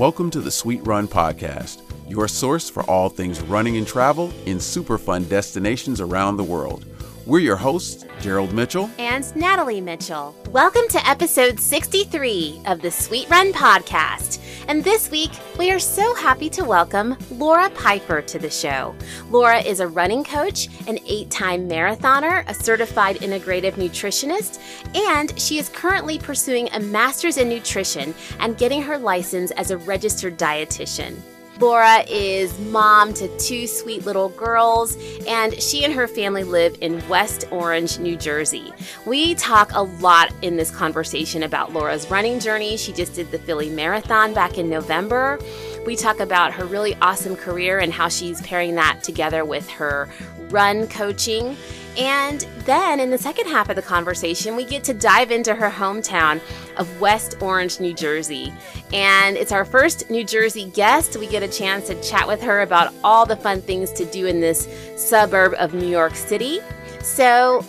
Welcome to the Sweet Run Podcast, your source for all things running and travel in super fun destinations around the world. We're your hosts, Gerald Mitchell and Natalie Mitchell. Welcome to episode 63 of the Sweet Run Podcast. And this week, we are so happy to welcome Laura Piper to the show. Laura is a running coach, an eight time marathoner, a certified integrative nutritionist, and she is currently pursuing a master's in nutrition and getting her license as a registered dietitian. Laura is mom to two sweet little girls, and she and her family live in West Orange, New Jersey. We talk a lot in this conversation about Laura's running journey. She just did the Philly Marathon back in November. We talk about her really awesome career and how she's pairing that together with her run coaching. And then in the second half of the conversation, we get to dive into her hometown of West Orange, New Jersey. And it's our first New Jersey guest. We get a chance to chat with her about all the fun things to do in this suburb of New York City. So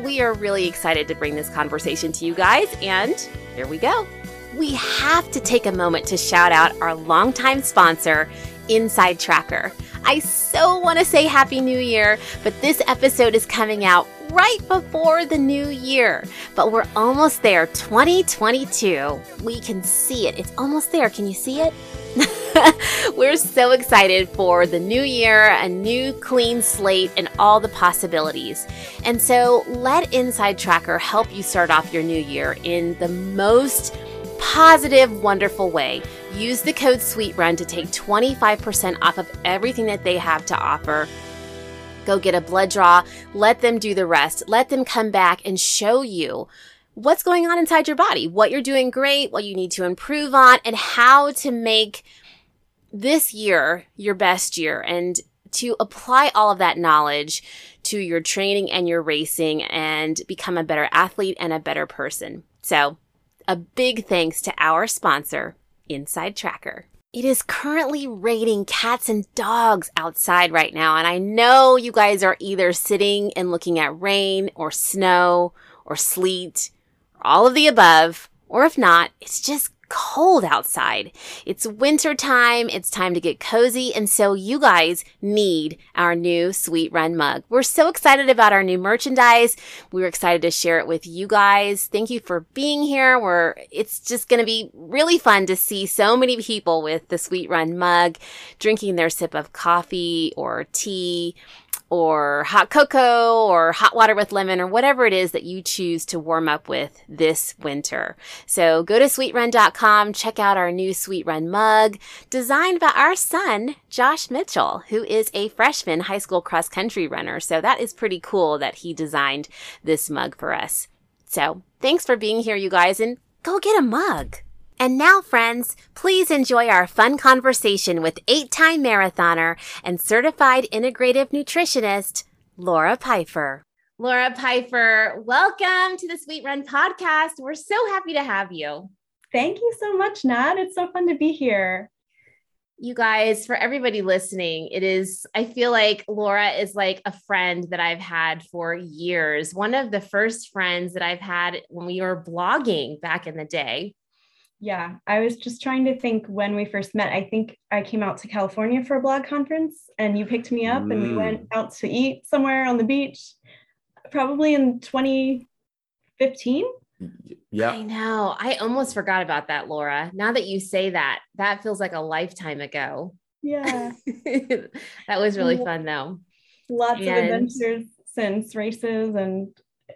we are really excited to bring this conversation to you guys. And here we go. We have to take a moment to shout out our longtime sponsor, InsideTracker. I so want to say Happy New Year, but this episode is coming out right before the new year. But we're almost there, 2022. We can see it. It's almost there. Can you see it? We're so excited for the new year, a new clean slate, and all the possibilities. And so let InsideTracker help you start off your new year in the most positive, wonderful way. Use the code SWEETRUN to take 25% off of everything that they have to offer. Go get a blood draw, let them do the rest, let them come back and show you what's going on inside your body, what you're doing great, what you need to improve on, and how to make this year your best year and to apply all of that knowledge to your training and your racing and become a better athlete and a better person. So a big thanks to our sponsor, InsideTracker. It is currently raining cats and dogs outside right now, and I know you guys are either sitting and looking at rain or snow or sleet or all of the above, or if not, it's just cold outside. It's winter time. It's time to get cozy. And so you guys need our new Sweet Run mug. We're so excited about our new merchandise. We are excited to share it with you guys. Thank you for being here. We're, it's just going to be really fun to see so many people with the Sweet Run mug drinking their sip of coffee or tea or hot cocoa or hot water with lemon or whatever it is that you choose to warm up with this winter. So go to sweetrun.com, check out our new Sweet Run mug designed by our son, Josh Mitchell, who is a freshman high school cross country runner. So that is pretty cool that he designed this mug for us. So thanks for being here, you guys, and go get a mug. And now, friends, please enjoy our fun conversation with eight time marathoner and certified integrative nutritionist, Laura Piper. Laura Piper, welcome to the Sweet Run podcast. We're so happy to have you. Thank you so much, Nat. It's so fun to be here. You guys, for everybody listening, it is, I feel like Laura is like a friend that I've had for years. One of the first friends that I've had when we were blogging back in the day yeah, I was just trying to think when we first met. I think I came out to California for a blog conference and you picked me up mm. and we went mm. out to eat somewhere on the beach, probably in 2015. Yeah. I know. I almost forgot about that, Laura. Now that you say that, that feels like a lifetime ago. Yeah. that was really fun though. Lots and... of adventures since races and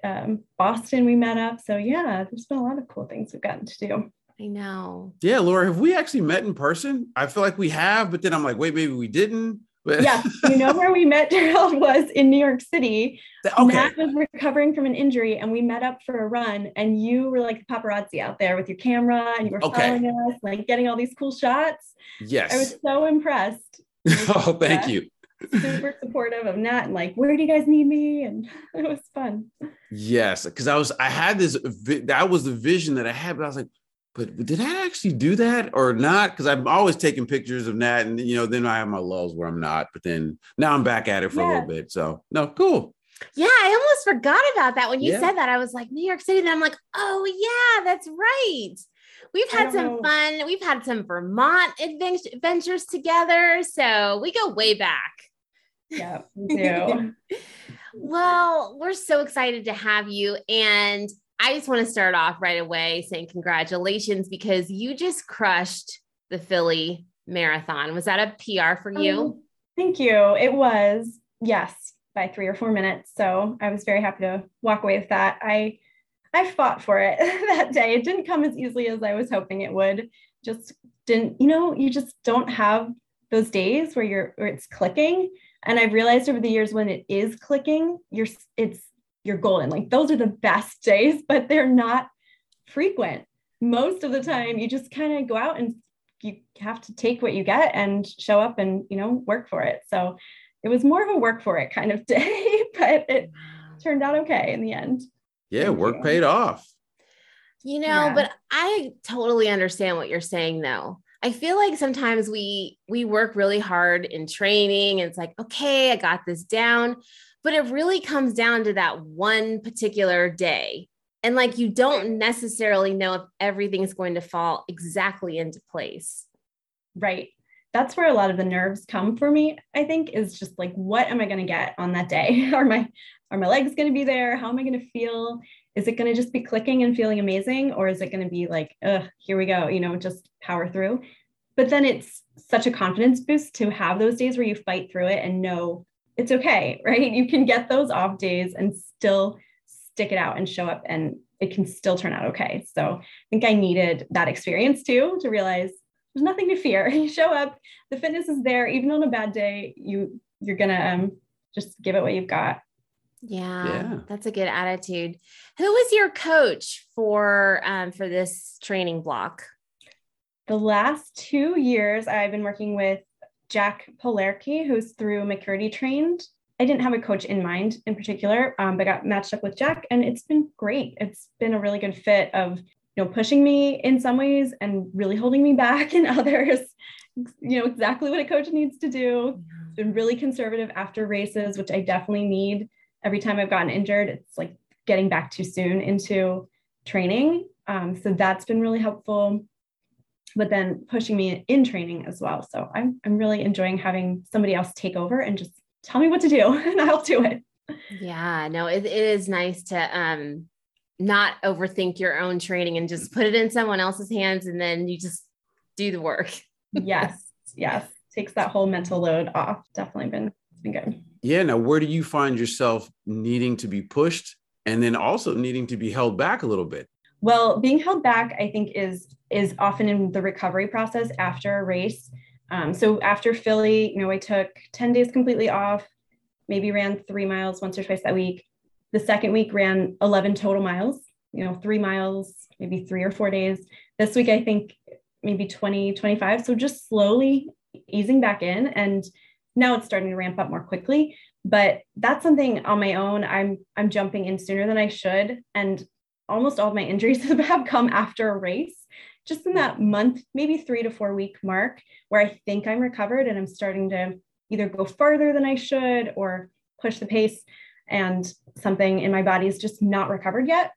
um, Boston we met up. So yeah, there's been a lot of cool things we've gotten to do. I know. Yeah, Laura, have we actually met in person? I feel like we have, but then I'm like, wait, maybe we didn't. But yeah, you know where we met Gerald was in New York City. Okay. Nat was recovering from an injury, and we met up for a run. And you were like the paparazzi out there with your camera, and you were okay. following us, like getting all these cool shots. Yes, I was so impressed. oh, thank you. Super supportive of Nat, and like, where do you guys need me? And it was fun. Yes, because I was, I had this, that was the vision that I had, but I was like, but did I actually do that or not? Because I'm always taking pictures of Nat, and you know, then I have my lulls where I'm not. But then now I'm back at it for yeah. a little bit. So no, cool. Yeah, I almost forgot about that when you yeah. said that. I was like New York City, and I'm like, oh yeah, that's right. We've had some know. fun. We've had some Vermont adventures together. So we go way back. Yeah, we do. well, we're so excited to have you. And I just want to start off right away saying congratulations because you just crushed the Philly marathon. Was that a PR for you? Um, thank you. It was, yes, by three or four minutes. So I was very happy to walk away with that. I I fought for it that day. It didn't come as easily as I was hoping it would. Just didn't, you know, you just don't have those days where you're where it's clicking. And I've realized over the years when it is clicking, you're it's you're golden. Like those are the best days, but they're not frequent. Most of the time, you just kind of go out and you have to take what you get and show up and you know work for it. So it was more of a work for it kind of day, but it turned out okay in the end. Yeah, Thank work you. paid off. You know, yeah. but I totally understand what you're saying though. I feel like sometimes we we work really hard in training and it's like, okay, I got this down, but it really comes down to that one particular day. And like you don't necessarily know if everything's going to fall exactly into place. Right. That's where a lot of the nerves come for me, I think, is just like, what am I going to get on that day? are my are my legs going to be there? How am I going to feel? Is it going to just be clicking and feeling amazing? Or is it going to be like, ugh, here we go, you know, just power through? But then it's such a confidence boost to have those days where you fight through it and know it's okay, right? You can get those off days and still stick it out and show up and it can still turn out okay. So I think I needed that experience too to realize there's nothing to fear. You show up, the fitness is there, even on a bad day, you you're gonna um, just give it what you've got. Yeah, yeah, that's a good attitude. Who was your coach for um, for this training block? The last two years, I've been working with Jack Polarkey, who's through McKirdy trained. I didn't have a coach in mind in particular, um, but got matched up with Jack, and it's been great. It's been a really good fit of you know pushing me in some ways and really holding me back in others. You know exactly what a coach needs to do. It's been really conservative after races, which I definitely need every time I've gotten injured, it's like getting back too soon into training. Um, so that's been really helpful. But then pushing me in training as well. So I'm I'm really enjoying having somebody else take over and just tell me what to do and I'll do it. Yeah, no, it, it is nice to um not overthink your own training and just put it in someone else's hands and then you just do the work. yes, yes. Takes that whole mental load off. Definitely been been good yeah now where do you find yourself needing to be pushed and then also needing to be held back a little bit well being held back i think is is often in the recovery process after a race. Um, so after philly you know i took 10 days completely off maybe ran three miles once or twice that week. The second week ran 11 total miles you know three miles maybe three or four days. This week i think maybe 20 25 so just slowly easing back in and now it's starting to ramp up more quickly. But that's something on my own i'm i'm jumping in sooner than i should. And almost all of my injuries have come after a race just in that month maybe three to four week mark where i think i'm recovered and i'm starting to either go farther than i should or push the pace and something in my body is just not recovered yet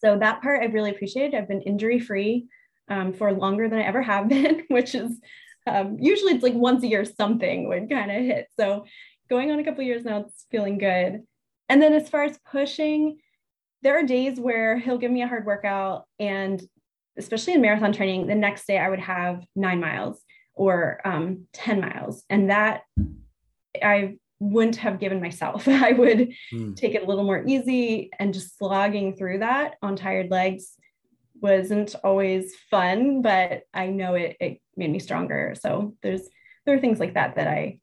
so that part I've really appreciated i've been injury free um, for longer than i ever have been which is um, usually it's like once a year something would kind of hit. So going on a couple years now, it's feeling good. And then as far as pushing, there are days where he'll give me a hard workout and especially in marathon training, the next day I would have nine miles or um, 10 miles. And that I wouldn't have given myself. I would mm. take it a little more easy and just slogging through that on tired legs wasn't always fun, but I know it, it made me stronger. So there's there are things like that that I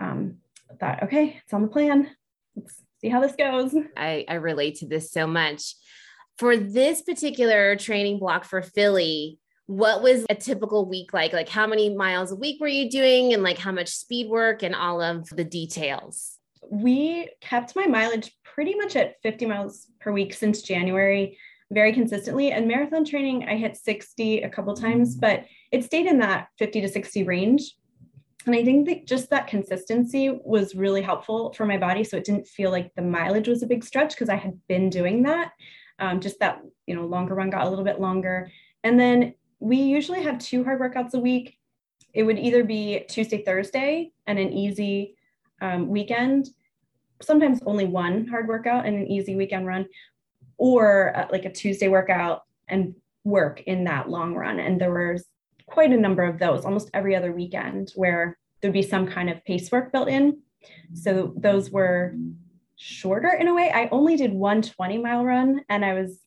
um, thought, okay, it's on the plan. Let's see how this goes. I, I relate to this so much. For this particular training block for Philly, what was a typical week like? Like how many miles a week were you doing and like how much speed work and all of the details? We kept my mileage pretty much at 50 miles per week since January very consistently. And marathon training, I hit 60 a couple times, mm. but it stayed in that 50 to 60 range. And I think that just that consistency was really helpful for my body. So it didn't feel like the mileage was a big stretch because I had been doing that. Um, just that, you know, longer run got a little bit longer. And then we usually have two hard workouts a week. It would either be Tuesday, Thursday, and an easy um, weekend, sometimes only one hard workout and an easy weekend run, or uh, like a Tuesday workout and work in that long run. And there was quite a number of those almost every other weekend where there'd be some kind of pace work built in. So those were shorter in a way. I only did one 20 mile run and I was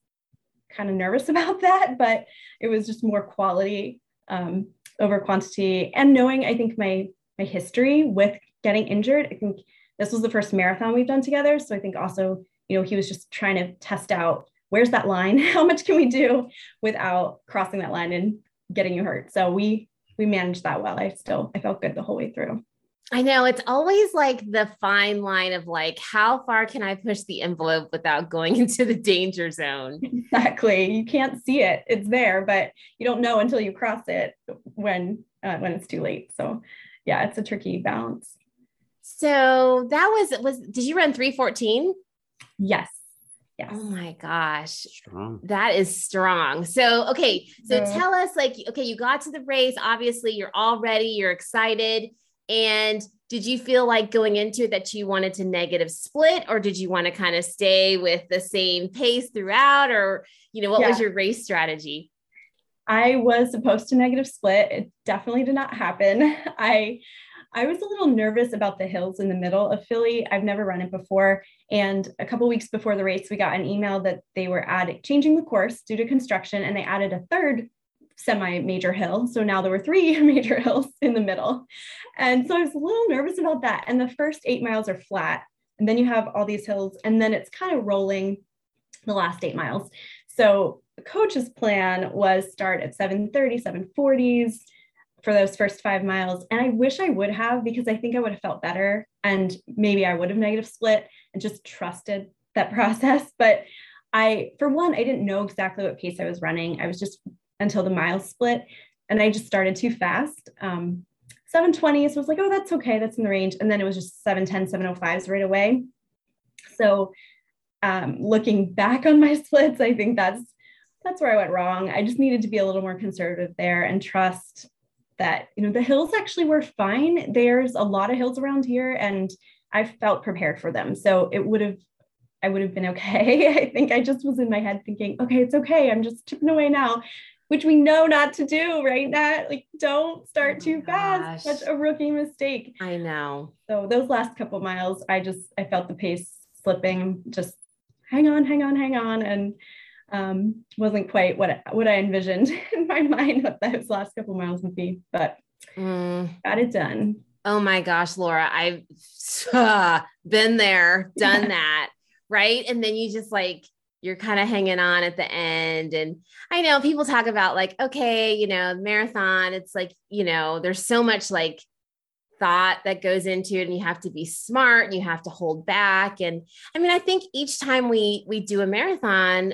kind of nervous about that, but it was just more quality um, over quantity. And knowing, I think, my my history with getting injured, I think this was the first marathon we've done together. So I think also, you know, he was just trying to test out where's that line? How much can we do without crossing that line and getting you hurt? So we we managed that well. I still I felt good the whole way through. I know it's always like the fine line of like, how far can I push the envelope without going into the danger zone? Exactly. You can't see it. It's there, but you don't know until you cross it when uh, when it's too late. So, yeah, it's a tricky balance. So that was was. Did you run three fourteen? Yes. Oh yes. Oh my gosh. Strong. That is strong. So, okay. So yeah. tell us like, okay, you got to the race. Obviously, you're all ready. You're excited and did you feel like going into it that you wanted to negative split or did you want to kind of stay with the same pace throughout or you know what yeah. was your race strategy? I was supposed to negative split. It definitely did not happen. I I was a little nervous about the hills in the middle of Philly. I've never run it before. And a couple weeks before the race, we got an email that they were adding changing the course due to construction and they added a third semi major hill. So now there were three major hills in the middle. And so I was a little nervous about that. And the first eight miles are flat. And then you have all these hills, and then it's kind of rolling the last eight miles. So coach's plan was start at 730, 740s for those first five miles. And I wish I would have because I think I would have felt better and maybe I would have negative split and just trusted that process. But I, for one, I didn't know exactly what pace I was running. I was just until the miles split. And I just started too fast. Um, 720s was like, oh, that's okay. That's in the range. And then it was just 710, 705s right away. So um, looking back on my splits, I think that's that's where I went wrong. I just needed to be a little more conservative there and trust that, you know, the hills actually were fine. There's a lot of hills around here and I felt prepared for them. So it would have I would have been okay. I think I just was in my head thinking, okay, it's okay. I'm just chipping away now which we know not to do, right? Nat, like don't start oh too fast. Such a rookie mistake. I know. So those last couple miles, I just I felt the pace slipping. Just hang on, hang on, hang on, and um, wasn't quite what what I envisioned in my mind what those last couple miles would be, but mm. got it done. Oh my gosh, Laura, I've uh, been there, done yeah. that, right? And then you just like you're kind of hanging on at the end. And I know people talk about like, okay, you know, marathon, it's like, you know, there's so much like thought that goes into it and you have to be smart and you have to hold back. And I mean, I think each time we we do a marathon,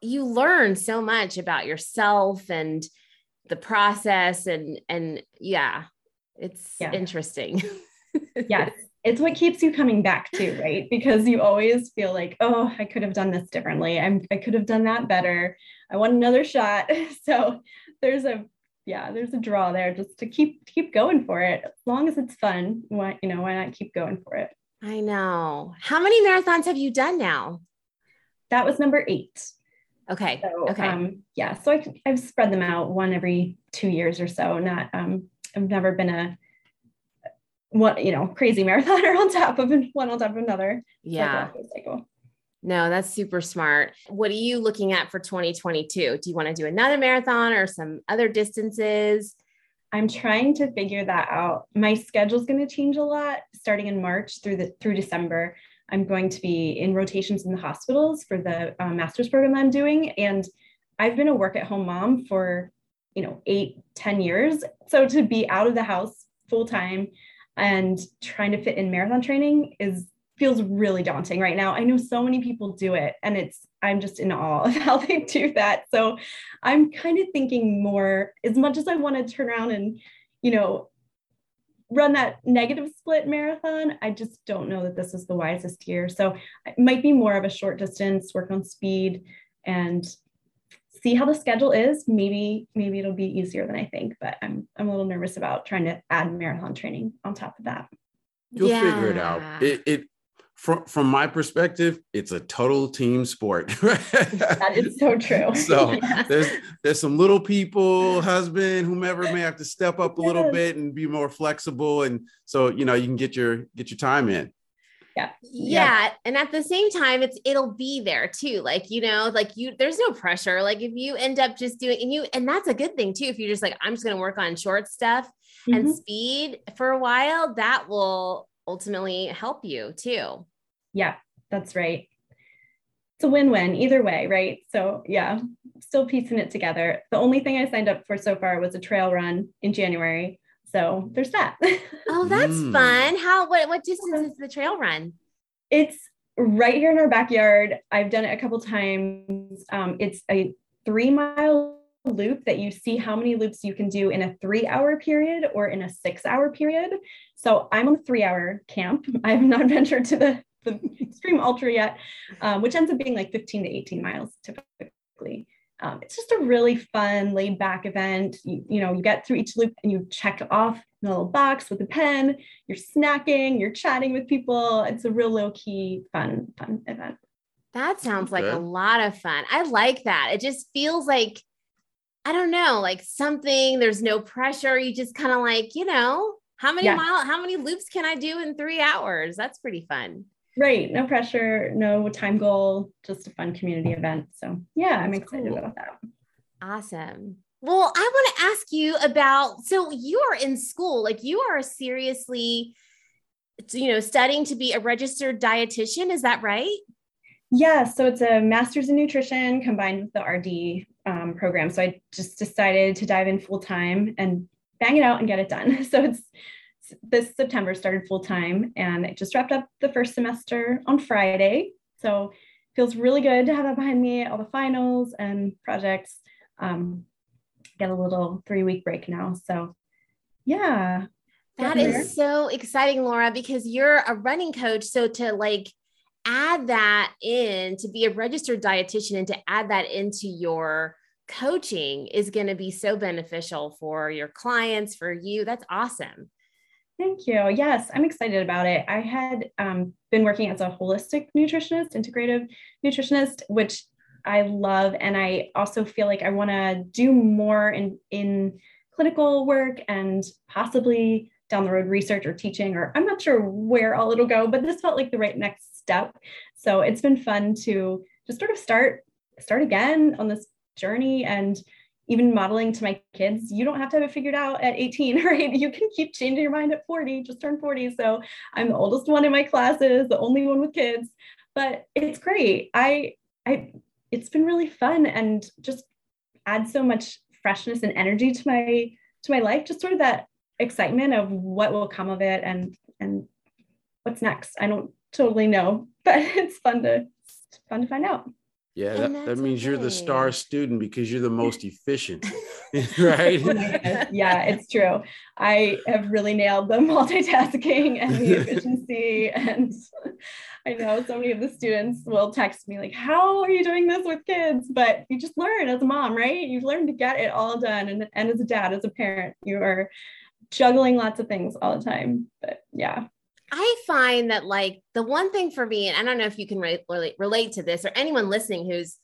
you learn so much about yourself and the process and and yeah, it's yeah. interesting. yes it's what keeps you coming back to, right? Because you always feel like, oh, I could have done this differently. I'm I could have done that better. I want another shot. So there's a yeah, there's a draw there just to keep keep going for it. As long as it's fun, why you know, why not keep going for it? I know. How many marathons have you done now? That was number eight. Okay. So, okay. Um, yeah. So I, I've spread them out one every two years or so. Not um, I've never been a what you know crazy marathoner on top of one on top of another yeah no that's super smart what are you looking at for 2022 do you want to do another marathon or some other distances i'm trying to figure that out my schedule's going to change a lot starting in march through the through december i'm going to be in rotations in the hospitals for the um, master's program i'm doing and i've been a work at home mom for you know eight ten years so to be out of the house full time and trying to fit in marathon training is feels really daunting right now. I know so many people do it and it's I'm just in awe of how they do that. So I'm kind of thinking more as much as I want to turn around and, you know, run that negative split marathon, I just don't know that this is the wisest year. So it might be more of a short distance, work on speed and see how the schedule is. Maybe maybe it'll be easier than I think, but I'm I'm a little nervous about trying to add marathon training on top of that. You'll yeah. figure it out. It it from from my perspective, it's a total team sport. that is so true. so there's there's some little people, husband, whomever may have to step up a little bit and be more flexible, and so you know you can get your get your time in. Yeah. Yeah. And at the same time it's it'll be there too. Like you know like you there's no pressure. Like if you end up just doing and you and that's a good thing too. If you're just like i'm just going to work on short stuff mm-hmm. and speed for a while that will ultimately help you too yeah that's right it's a win-win either way right so yeah still piecing it together the only thing i signed up for so far was a trail run in january so there's that. oh, that's mm. fun. How what what distance is the trail run? It's right here in our backyard. I've done it a couple times. Um, it's a three mile loop that you see how many loops you can do in a three hour period or in a six hour period. So I'm on a three hour camp. I have not ventured to the, the extreme ultra yet, um, which ends up being like 15 to 18 miles typically. Um, it's just a really fun, laid back event. You, you know, you get through each loop and you check off in a little box with a pen. You're snacking, you're chatting with people. It's a real low key, fun, fun event. That sounds like a lot of fun. I like that. It just feels like, I don't know, like something, there's no pressure. You just kind of like, you know, how many yeah. mile, how many loops can I do in three hours? That's pretty fun. Right. No pressure, no time goal, just a fun community event. So, yeah, I'm excited cool. about that. Awesome. Well, I want to ask you about so you are in school, like you are seriously, you know, studying to be a registered dietitian. Is that right? Yeah. So it's a master's in nutrition combined with the RD um, program. So I just decided to dive in full time and bang it out and get it done. So it's this September started full time and it just wrapped up the first semester on Friday. So feels really good to have that behind me, all the finals and projects. Um, get a little three week break now. So yeah. That is so exciting, Laura, because you're a running coach. So to like add that in to be a registered dietitian and to add that into your coaching is going to be so beneficial for your clients, for you. That's awesome. Thank you. Yes, I'm excited about it. I had um, been working as a holistic nutritionist, integrative nutritionist, which I love. And I also feel like I want to do more in, in clinical work and possibly down the road research or teaching, or I'm not sure where all it'll go, but this felt like the right next step. So it's been fun to just sort of start start again on this journey and even modeling to my kids, you don't have to have it figured out at 18, right? You can keep changing your mind at 40, just turn 40. So I'm the oldest one in my classes, the only one with kids, but it's great. I, I, it's been really fun and just add so much freshness and energy to my, to my life, just sort of that excitement of what will come of it and, and what's next. I don't totally know, but it's fun to, it's fun to find out. Yeah, that, that, means okay. you're the star student because you're the most efficient, right? yeah, it's true. I have really nailed the multitasking and the efficiency. and I know so many of the students will text me, like, How are you doing this with kids? But you just learn as a mom, right? You've learned to get it all done. And, and as a dad, as a parent, you are juggling lots of things all the time. But yeah. I find that like the one thing for me, and I don't know if you can re- relate relate to this or anyone listening who's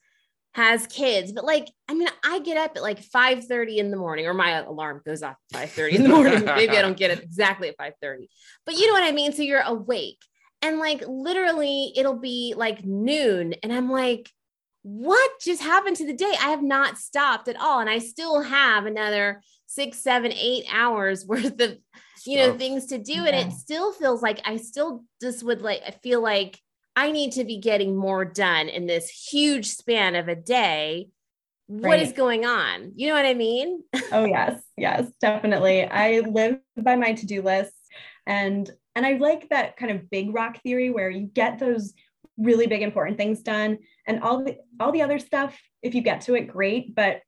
has kids, but like I mean, I get up at like 5 30 in the morning, or my alarm goes off 5 30 in the morning. Maybe I don't get it exactly at 5 30, but you know what I mean? So you're awake and like literally it'll be like noon, and I'm like, what just happened to the day? I have not stopped at all. And I still have another six, seven, eight hours worth of you know things to do yeah. and it still feels like i still just would like i feel like i need to be getting more done in this huge span of a day What right. is going on you know what i mean oh yes yes definitely i live by my to-do list and and i like that kind of big rock theory where you get those really big important things done and all the all the other stuff if you get to it great but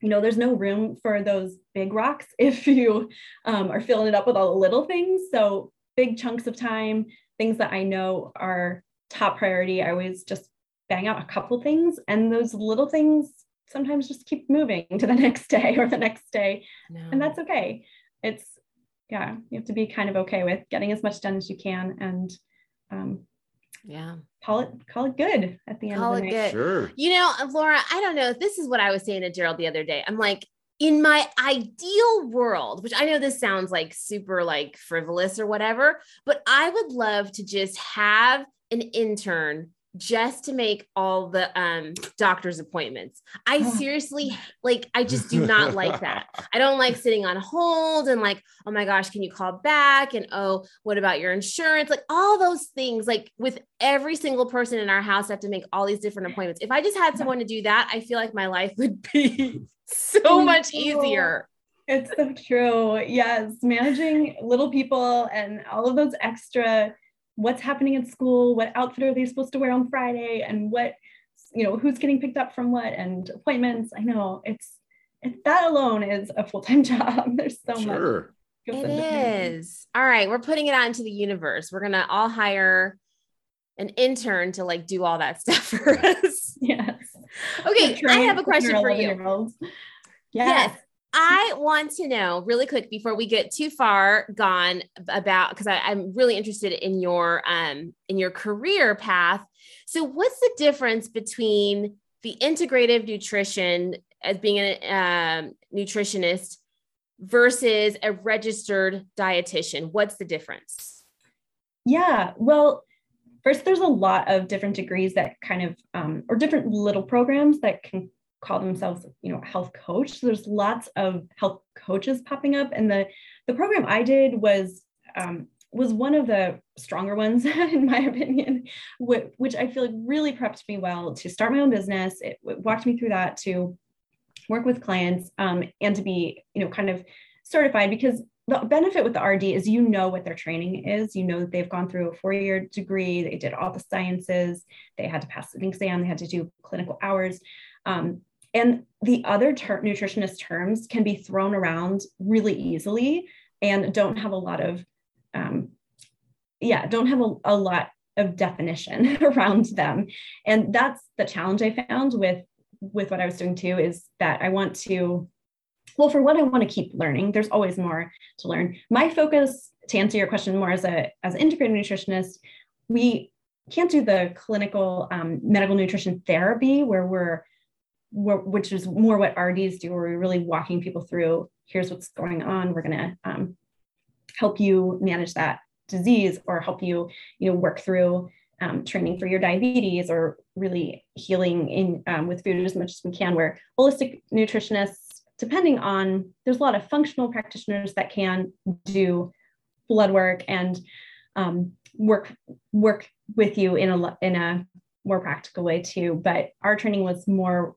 you know, there's no room for those big rocks if you um, are filling it up with all the little things. So big chunks of time, things that I know are top priority. I always just bang out a couple things, and those little things sometimes just keep moving to the next day or the next day. No. And that's okay. It's, yeah, you have to be kind of okay with getting as much done as you can and, um, yeah. Call it call it good at the end call of the it night. good. Sure. You know laura i don't know. This is what i was saying to gerald the other day. I'm like in my ideal world, which I know this sounds like super like frivolous or whatever, but I would love to just have an intern just to make all the um doctor's appointments. I oh. seriously like I just do not like that. I don't like sitting on hold and like, oh my gosh, can you call back? And oh, what about your insurance? Like all those things, like with every single person in our house, I have to make all these different appointments. If I just had someone to do that, I feel like my life would be so much easier. It's so true. Yes. Managing little people and all of those extra what's happening at school, what outfit are they supposed to wear on Friday, and what, you know, who's getting picked up from what and appointments. I know it's it, that alone is a full-time job. There's so sure. much. It is. All right. We're putting it out into the universe. We're gonna all hire an intern to like do all that stuff for us. Yes. Okay, I have a question for you. Yes. yes. I want to know really quick before we get too far gone about because I'm really interested in your um in your career path. So what's the difference between the integrative nutrition as being a um, nutritionist versus a registered dietitian? What's the difference? Yeah, well, first there's a lot of different degrees that kind of um, or different little programs that can call themselves you know health coach. So there's lots of health coaches popping up. And the the program i did was um, was one of the stronger ones in my opinion which i feel like really prepped me well to start my own business. It, walked me through that to work with clients um, and to be you know kind of certified because the benefit with the RD is you know what their training is. You know that they've gone through a four year degree, they did all the sciences, they had to pass an exam, they had to do clinical hours. Um, and the other ter- nutritionist terms can be thrown around really easily and don't have a lot of, um, yeah, don't have a, a lot of definition around them. And that's the challenge I found with with what I was doing too is that I want to well for what I want to keep learning there's always more to learn my focus to answer your question more as a as an integrated nutritionist we can't do the clinical um, medical nutrition therapy where we're which is more what RDs do, where we're really walking people through here's what's going on. We're going to um, help you manage that disease or help you, you know, work through um, training for your diabetes or really healing in um, with food as much as we can. Where holistic nutritionists, depending on, there's a lot of functional practitioners that can do blood work and um, work work with you in a in a more practical way too. But our training was more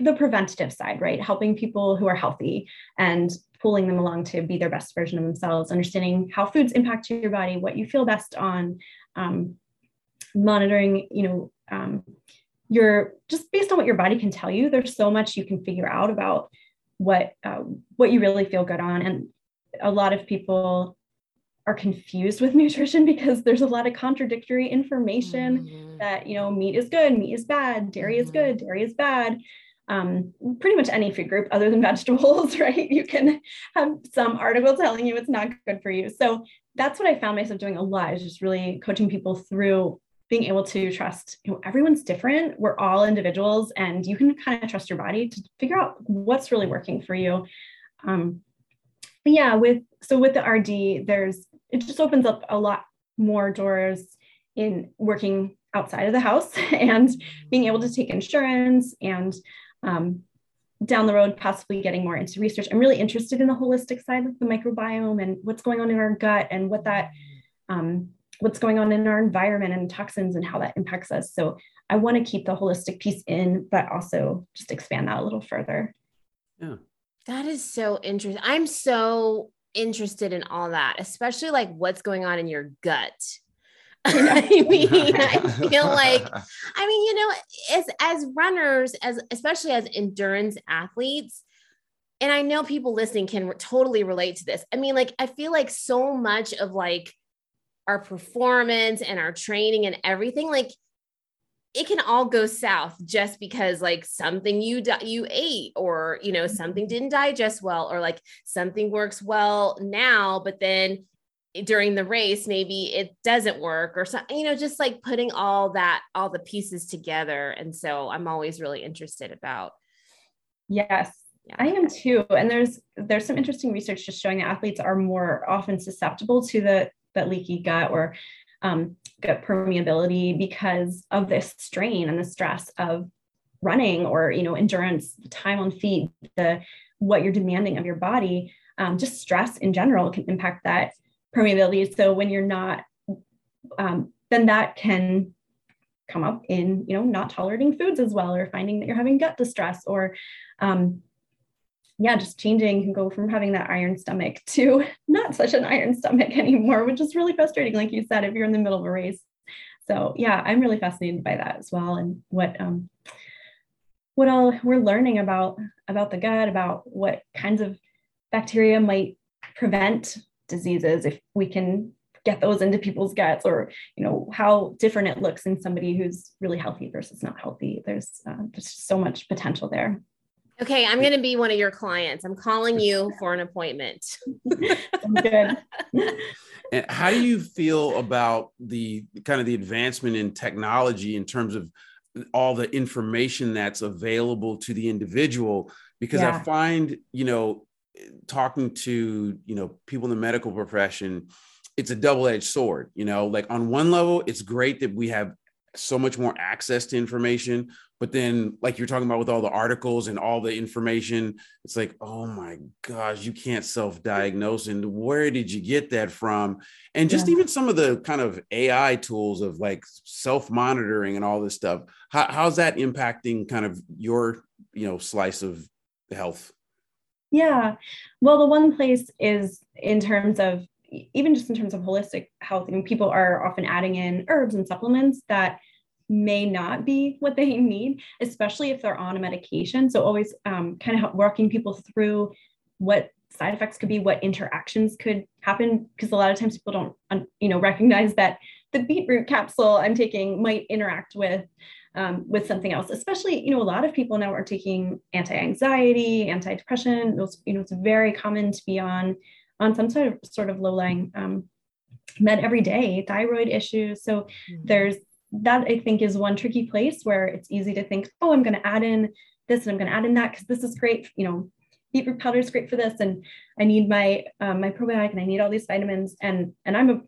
the preventative side, right? Helping people who are healthy and pulling them along to be their best version of themselves, understanding how foods impact your body, what you feel best on, um, monitoring, you know, um, your just based on what your body can tell you. There's so much you can figure out about what uh, what you really feel good on, and a lot of people are confused with nutrition because there's a lot of contradictory information mm-hmm. that you know meat is good meat is bad dairy mm-hmm. is good dairy is bad um, pretty much any food group other than vegetables, right? You can have some article telling you it's not good for you. So that's what I found myself doing a lot is just really coaching people through being able to trust, you know, everyone's different. We're all individuals and you can kind of trust your body to figure out what's really working for you. Um, yeah, with so with the RD, there's it just opens up a lot more doors in working outside of the house and being able to take insurance and um, down the road, possibly getting more into research. I'm really interested in the holistic side of the microbiome and what's going on in our gut and what that, um, what's going on in our environment and toxins and how that impacts us. So I want to keep the holistic piece in, but also just expand that a little further. Yeah. That is so interesting. I'm so interested in all that, especially like what's going on in your gut I mean, I feel like, I mean, you know, as as runners, as especially as endurance athletes, and I know people listening can re- totally relate to this. I mean, like, I feel like so much of like our performance and our training and everything, like it can all go south just because like something you di- you ate or you know something mm-hmm. didn't digest well or like something works well now but then during the race maybe it doesn't work or something you know just like putting all that all the pieces together. And so i'm always really interested about yes yeah. i am too. And there's there's some interesting research just showing that athletes are more often susceptible to the that leaky gut or um, gut permeability because of this strain and the stress of running or you know endurance time on feet the what you're demanding of your body. Um, just stress in general can impact that permeability so when you're not um, then that can come up in you know not tolerating foods as well or finding that you're having gut distress or um, yeah, just changing can go from having that iron stomach to not such an iron stomach anymore, which is really frustrating, like you said, if you're in the middle of a race. So yeah, I'm really fascinated by that as well, and what um, what all we're learning about about the gut, about what kinds of bacteria might prevent diseases if we can get those into people's guts, or you know how different it looks in somebody who's really healthy versus not healthy. There's uh, just so much potential there. Okay, I'm going to be one of your clients. I'm calling you for an appointment. good. and how do you feel about the kind of the advancement in technology in terms of all the information that's available to the individual? Because yeah. I find, you know, talking to, you know, people in the medical profession, it's a double-edged sword, you know, like on one level, it's great that we have so much more access to information but then like you're talking about with all the articles and all the information it's like oh my gosh you can't self-diagnose and where did you get that from? And just yeah. even some of the kind of ai tools of like self-monitoring and all this stuff How, how's that impacting kind of your you know slice of health yeah well the one place is in terms of even just in terms of holistic health I mean, people are often adding in herbs and supplements that may not be what they need, especially if they're on a medication. So always um, kind of walking people through what side effects could be, what interactions could happen, because a lot of times people don't, you know, recognize that the beetroot capsule I'm taking might interact with um, with something else. Especially, you know, a lot of people now are taking anti-anxiety, anti-depression. Those, you know, it's very common to be on on some sort of sort of low-lying um, med every day, thyroid issues. So mm-hmm. there's that I think is one tricky place where it's easy to think, oh, I'm going to add in this and I'm going to add in that because this is great. You know, beetroot powder is great for this, and I need my um, my probiotic and I need all these vitamins. And and I'm a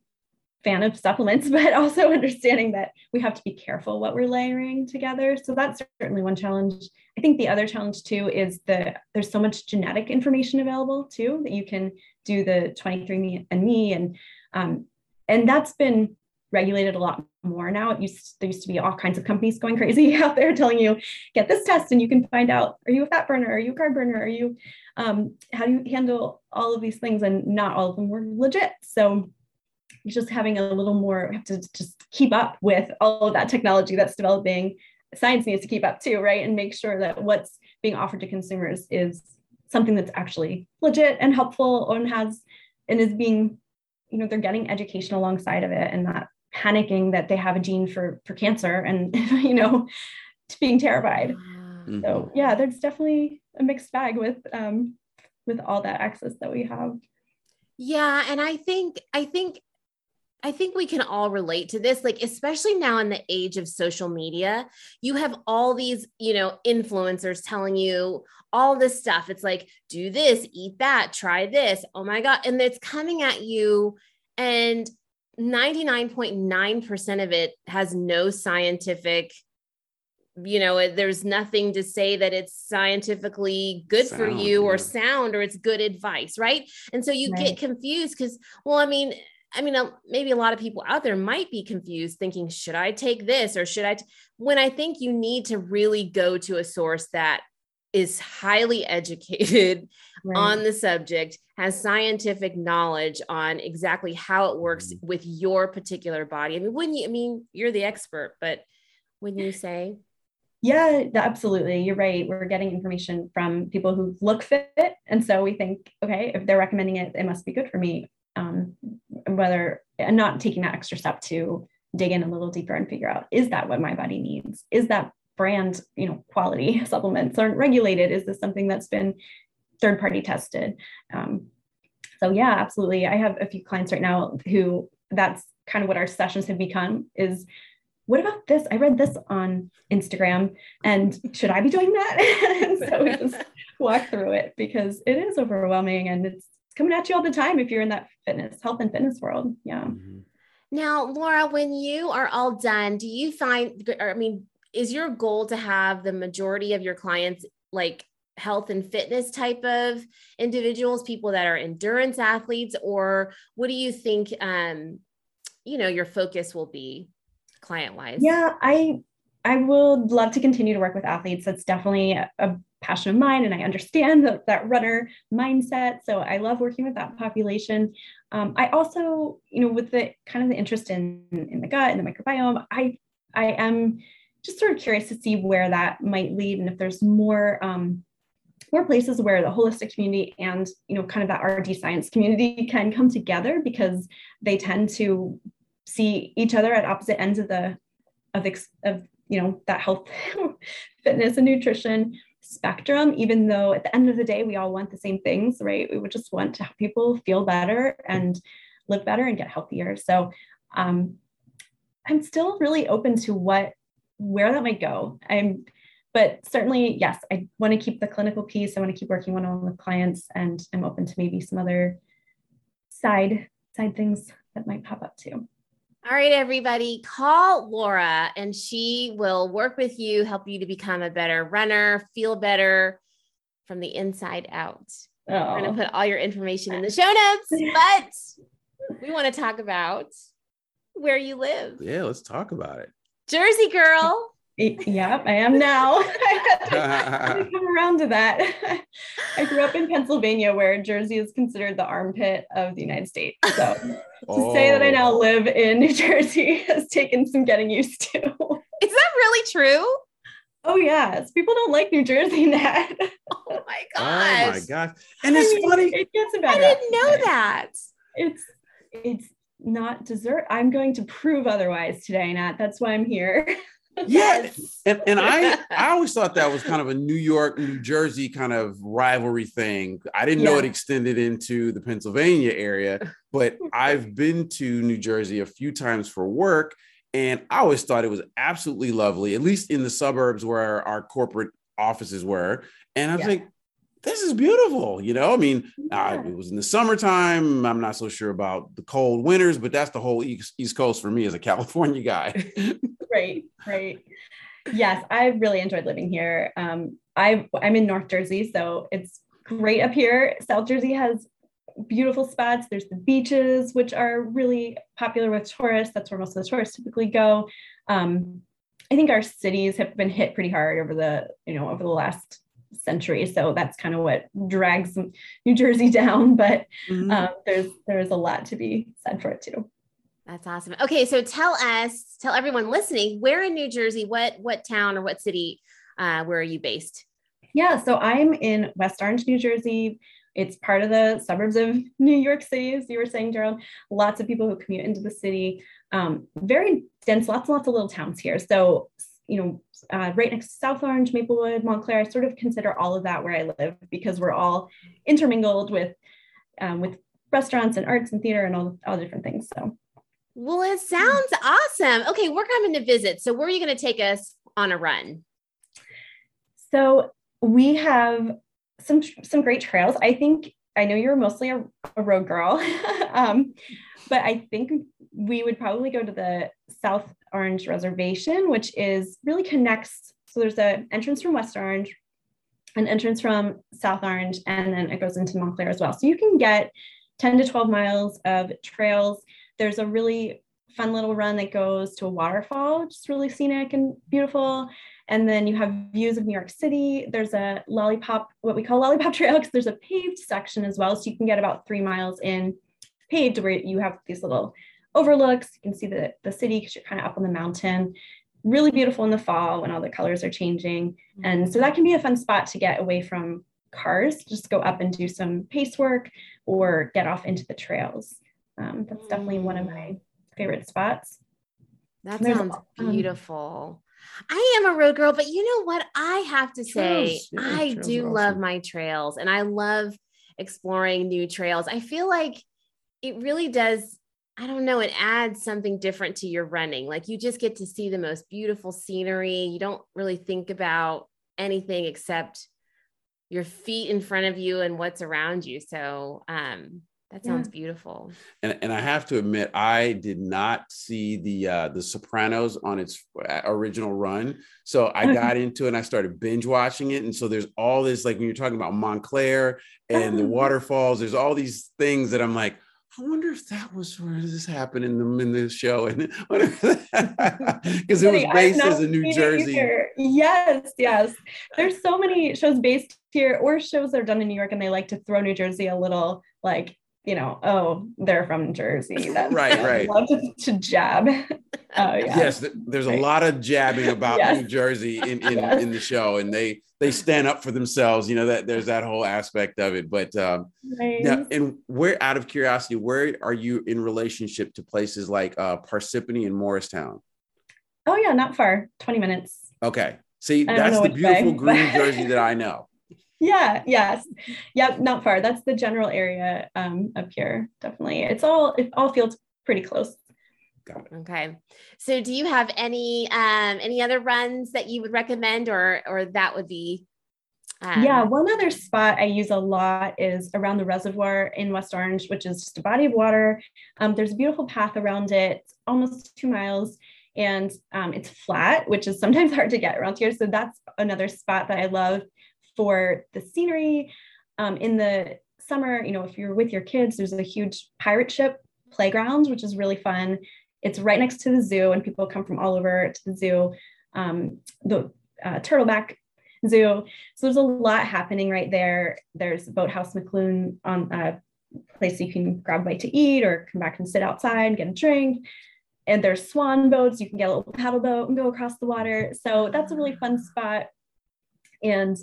fan of supplements, but also understanding that we have to be careful what we're layering together. So that's certainly one challenge. I think the other challenge too is that there's so much genetic information available too that you can do the 23andMe and um, and that's been regulated a lot more now. It used there used to be all kinds of companies going crazy out there telling you get this test and you can find out are you a fat burner, are you a carb burner, are you um, how do you handle all of these things and not all of them were legit. So just having a little more we have to just keep up with all of that technology that's developing. Science needs to keep up too, right? And make sure that what's being offered to consumers is something that's actually legit and helpful and has and is being you know they're getting education alongside of it and not panicking that they have a gene for for cancer and you know being terrified mm-hmm. so yeah there's definitely a mixed bag with um with all that access that we have yeah and i think i think I think we can all relate to this, like, especially now in the age of social media, you have all these, you know, influencers telling you all this stuff. It's like, do this, eat that, try this. Oh my God. And it's coming at you. And 99.9% of it has no scientific you know there's nothing to say that it's scientifically good sound, for you yeah. or sound or it's good advice right and so you right. get confused because well i mean i mean maybe a lot of people out there might be confused thinking should i take this or should I? T-? when i think you need to really go to a source that is highly educated right. on the subject, has scientific knowledge on exactly how it works mm-hmm. with your particular body. I mean, when you, I mean, you're the expert, but when you say, yeah, absolutely. You're right. We're getting information from people who look fit. And so we think, okay, if they're recommending it, it must be good for me. Um, whether and not taking that extra step to dig in a little deeper and figure out is that what my body needs? Is that brand, you know, quality supplements aren't regulated? Is this something that's been third party tested? Um, so yeah, absolutely. I have a few clients right now who that's kind of what our sessions have become is what about this? I read this on Instagram and should I be doing that? and so we just walk through it because it is overwhelming and it's coming at you all the time if you're in that fitness, health and fitness world. Yeah. Mm-hmm. Now, Laura, when you are all done, do you find, or I mean, is your goal to have the majority of your clients like health and fitness type of individuals, people that are endurance athletes, or what do you think, um, you know, your focus will be client wise? Yeah, I I would love to continue to work with athletes. That's definitely a, a passion of mine, and I understand the, that runner mindset. So I love working with that population. Um, I also, you know, with the kind of the interest in in the gut and the microbiome, I I am just sort of curious to see where that might lead, and if there's more um, more places where the holistic community and you know kind of that RD science community can come together because they tend to see each other at opposite ends of the of, of you know that health fitness and nutrition spectrum even though at the end of the day we all want the same things right? We would just want to have people feel better and live better and get healthier. So um, i'm still really open to what where that might go. I'm but certainly yes i want to keep the clinical piece. I want to keep working one-on-one with clients and i'm open to maybe some other side side things that might pop up too all right, everybody, call Laura and she will work with you, help you to become a better runner, feel better from the inside out. Oh. We're going to put all your information in the show notes, but we want to talk about where you live. Yeah, let's talk about it. Jersey girl. Yep, I am now. I come around to that. I grew up in Pennsylvania, where Jersey is considered the armpit of the United States. So to oh. say that I now oh. live in New Jersey has taken some getting used to. Is that really true? Oh yes, people don't like New Jersey, Nat. Oh my gosh! Oh my gosh! And it's I mean, funny. It gets I didn't know that. It's it's not dessert. I'm going to prove otherwise today, Nat. That's why I'm here. Yeah and, and i i always thought that was kind of a new york new jersey kind of rivalry thing i didn't yeah. know it extended into the pennsylvania area but i've been to new jersey a few times for work and i always thought it was absolutely lovely at least in the suburbs where our corporate offices were and i was yeah. like this is beautiful. You know, I mean, yeah. uh, it was in the summertime. I'm not so sure about the cold winters, but that's the whole East, East Coast for me as a California guy. right, right. Yes, I really enjoyed living here. Um, I I'm in North Jersey, so it's great up here. South Jersey has beautiful spots. There's the beaches, which are really popular with tourists. That's where most of the tourists typically go. Um, I think our cities have been hit pretty hard over the you know over the last century. So that's kind of what drags New Jersey down. But mm-hmm. um, there's there's a lot to be said for it too. That's awesome. Okay, so tell us, tell everyone listening, where in New Jersey, what what town or what city, uh, where are you based? Yeah, so I'm in West Orange, New Jersey. It's part of the suburbs of New York City, as you were saying, Gerald. Lots of people who commute into the city. Um, very dense, lots and lots of little towns here. So you know, uh, right next to South Orange, Maplewood, Montclair. I sort of consider all of that where I live because we're all intermingled with um, with restaurants and arts and theater and all all different things. So, well, it sounds awesome. Okay, we're coming to visit. So, where are you going to take us on a run? So we have some some great trails. I think I know you're mostly a, a road girl, um, but I think we would probably go to the South Orange Reservation, which is really connects. So there's an entrance from West Orange, an entrance from South Orange, and then it goes into Montclair as well. So you can get 10 to 12 miles of trails. There's a really fun little run that goes to a waterfall, just really scenic and beautiful. And then you have views of New York City. There's a lollipop, what we call lollipop trail, because there's a paved section as well. So you can get about three miles in paved where you have these little overlooks. You can see the, the city because you're kind of up on the mountain. Really beautiful in the fall when all the colors are changing. And so that can be a fun spot to get away from cars, just go up and do some pace work or get off into the trails. Um, that's definitely one of my favorite spots. That sounds beautiful. I am a road girl, but you know what? I have to say, yeah, I do awesome. love my trails and I love exploring new trails. I feel like it really does. I don't know, it adds something different to your running. Like you just get to see the most beautiful scenery. You don't really think about anything except your feet in front of you and what's around you. So, um, that sounds yeah. beautiful. And and I have to admit, I did not see the uh, the Sopranos on its uh, original run, so I got into it and I started binge watching it. And so there's all this like when you're talking about Montclair and the oh. waterfalls, there's all these things that I'm like. I wonder if that was where this happened in the in the show, and because it was based as a New Jersey. Yes, yes. There's so many shows based here, or shows that are done in New York, and they like to throw New Jersey a little like you know, oh, they're from Jersey. That's right, right. Love to, to jab. Oh, yeah. Yes, there's a lot of jabbing about yes. New Jersey in in, yes. in the show, and they they stand up for themselves. You know that there's that whole aspect of it. But um, nice. now, and where, out of curiosity, where are you in relationship to places like uh, Parsippany and Morristown? Oh yeah, not far. Twenty minutes. Okay. See, that's the beautiful way, green Jersey that I know yeah yes yep not far that's the general area um up here definitely it's all it all feels pretty close okay. So do you have any um any other runs that you would recommend or or that would be um... yeah one other spot i use a lot is around the reservoir in west orange which is just a body of water. Um, there's a beautiful path around it. Almost two miles and um, it's flat which is sometimes hard to get around here. So that's another spot that i love for the scenery. Um, in the summer, you know, if you're with your kids, there's a huge pirate ship playground, which is really fun. It's right next to the zoo, and people come from all over to the zoo, um, the uh, Turtleback Zoo. So there's a lot happening right there. There's Boathouse McLoone on a place you can grab a bite to eat or come back and sit outside, and get a drink. And there's swan boats. You can get a little paddle boat and go across the water. So that's a really fun spot. And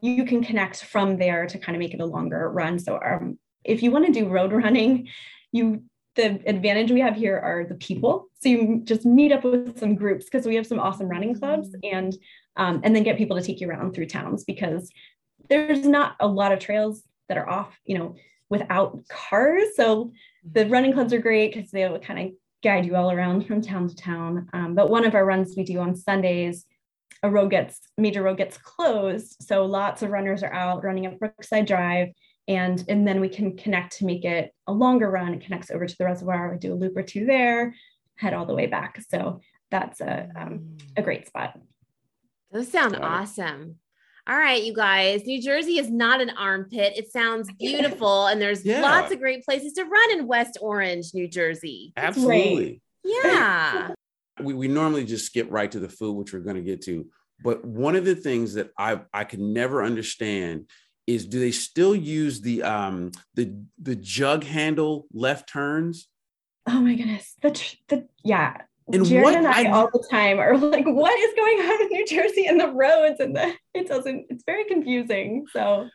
you can connect from there to kind of make it a longer run. So um, if you want to do road running, you the advantage we have here are the people. So you just meet up with some groups because we have some awesome running clubs and um, and then get people to take you around through towns because there's not a lot of trails that are off, you know, without cars. So the running clubs are great because they'll kind of guide you all around from town to town. Um, but one of our runs we do on Sundays a road gets major road gets closed so lots of runners are out running up brookside drive and and then we can connect to make it a longer run it connects over to the reservoir we do a loop or two there head all the way back so that's a um, a great spot those sound awesome all right, you guys. New Jersey is not an armpit. It sounds beautiful, and there's yeah. lots of great places to run in West Orange, New Jersey. Absolutely. Yeah. we, we normally just skip right to the food, which we're going to get to. But one of the things that I I can never understand is do they still use the um the the jug handle left turns? Oh my goodness. The the yeah. And Jared what, and I, I, all the time are like, what is going on in New Jersey and the roads and the it doesn't it's very confusing. So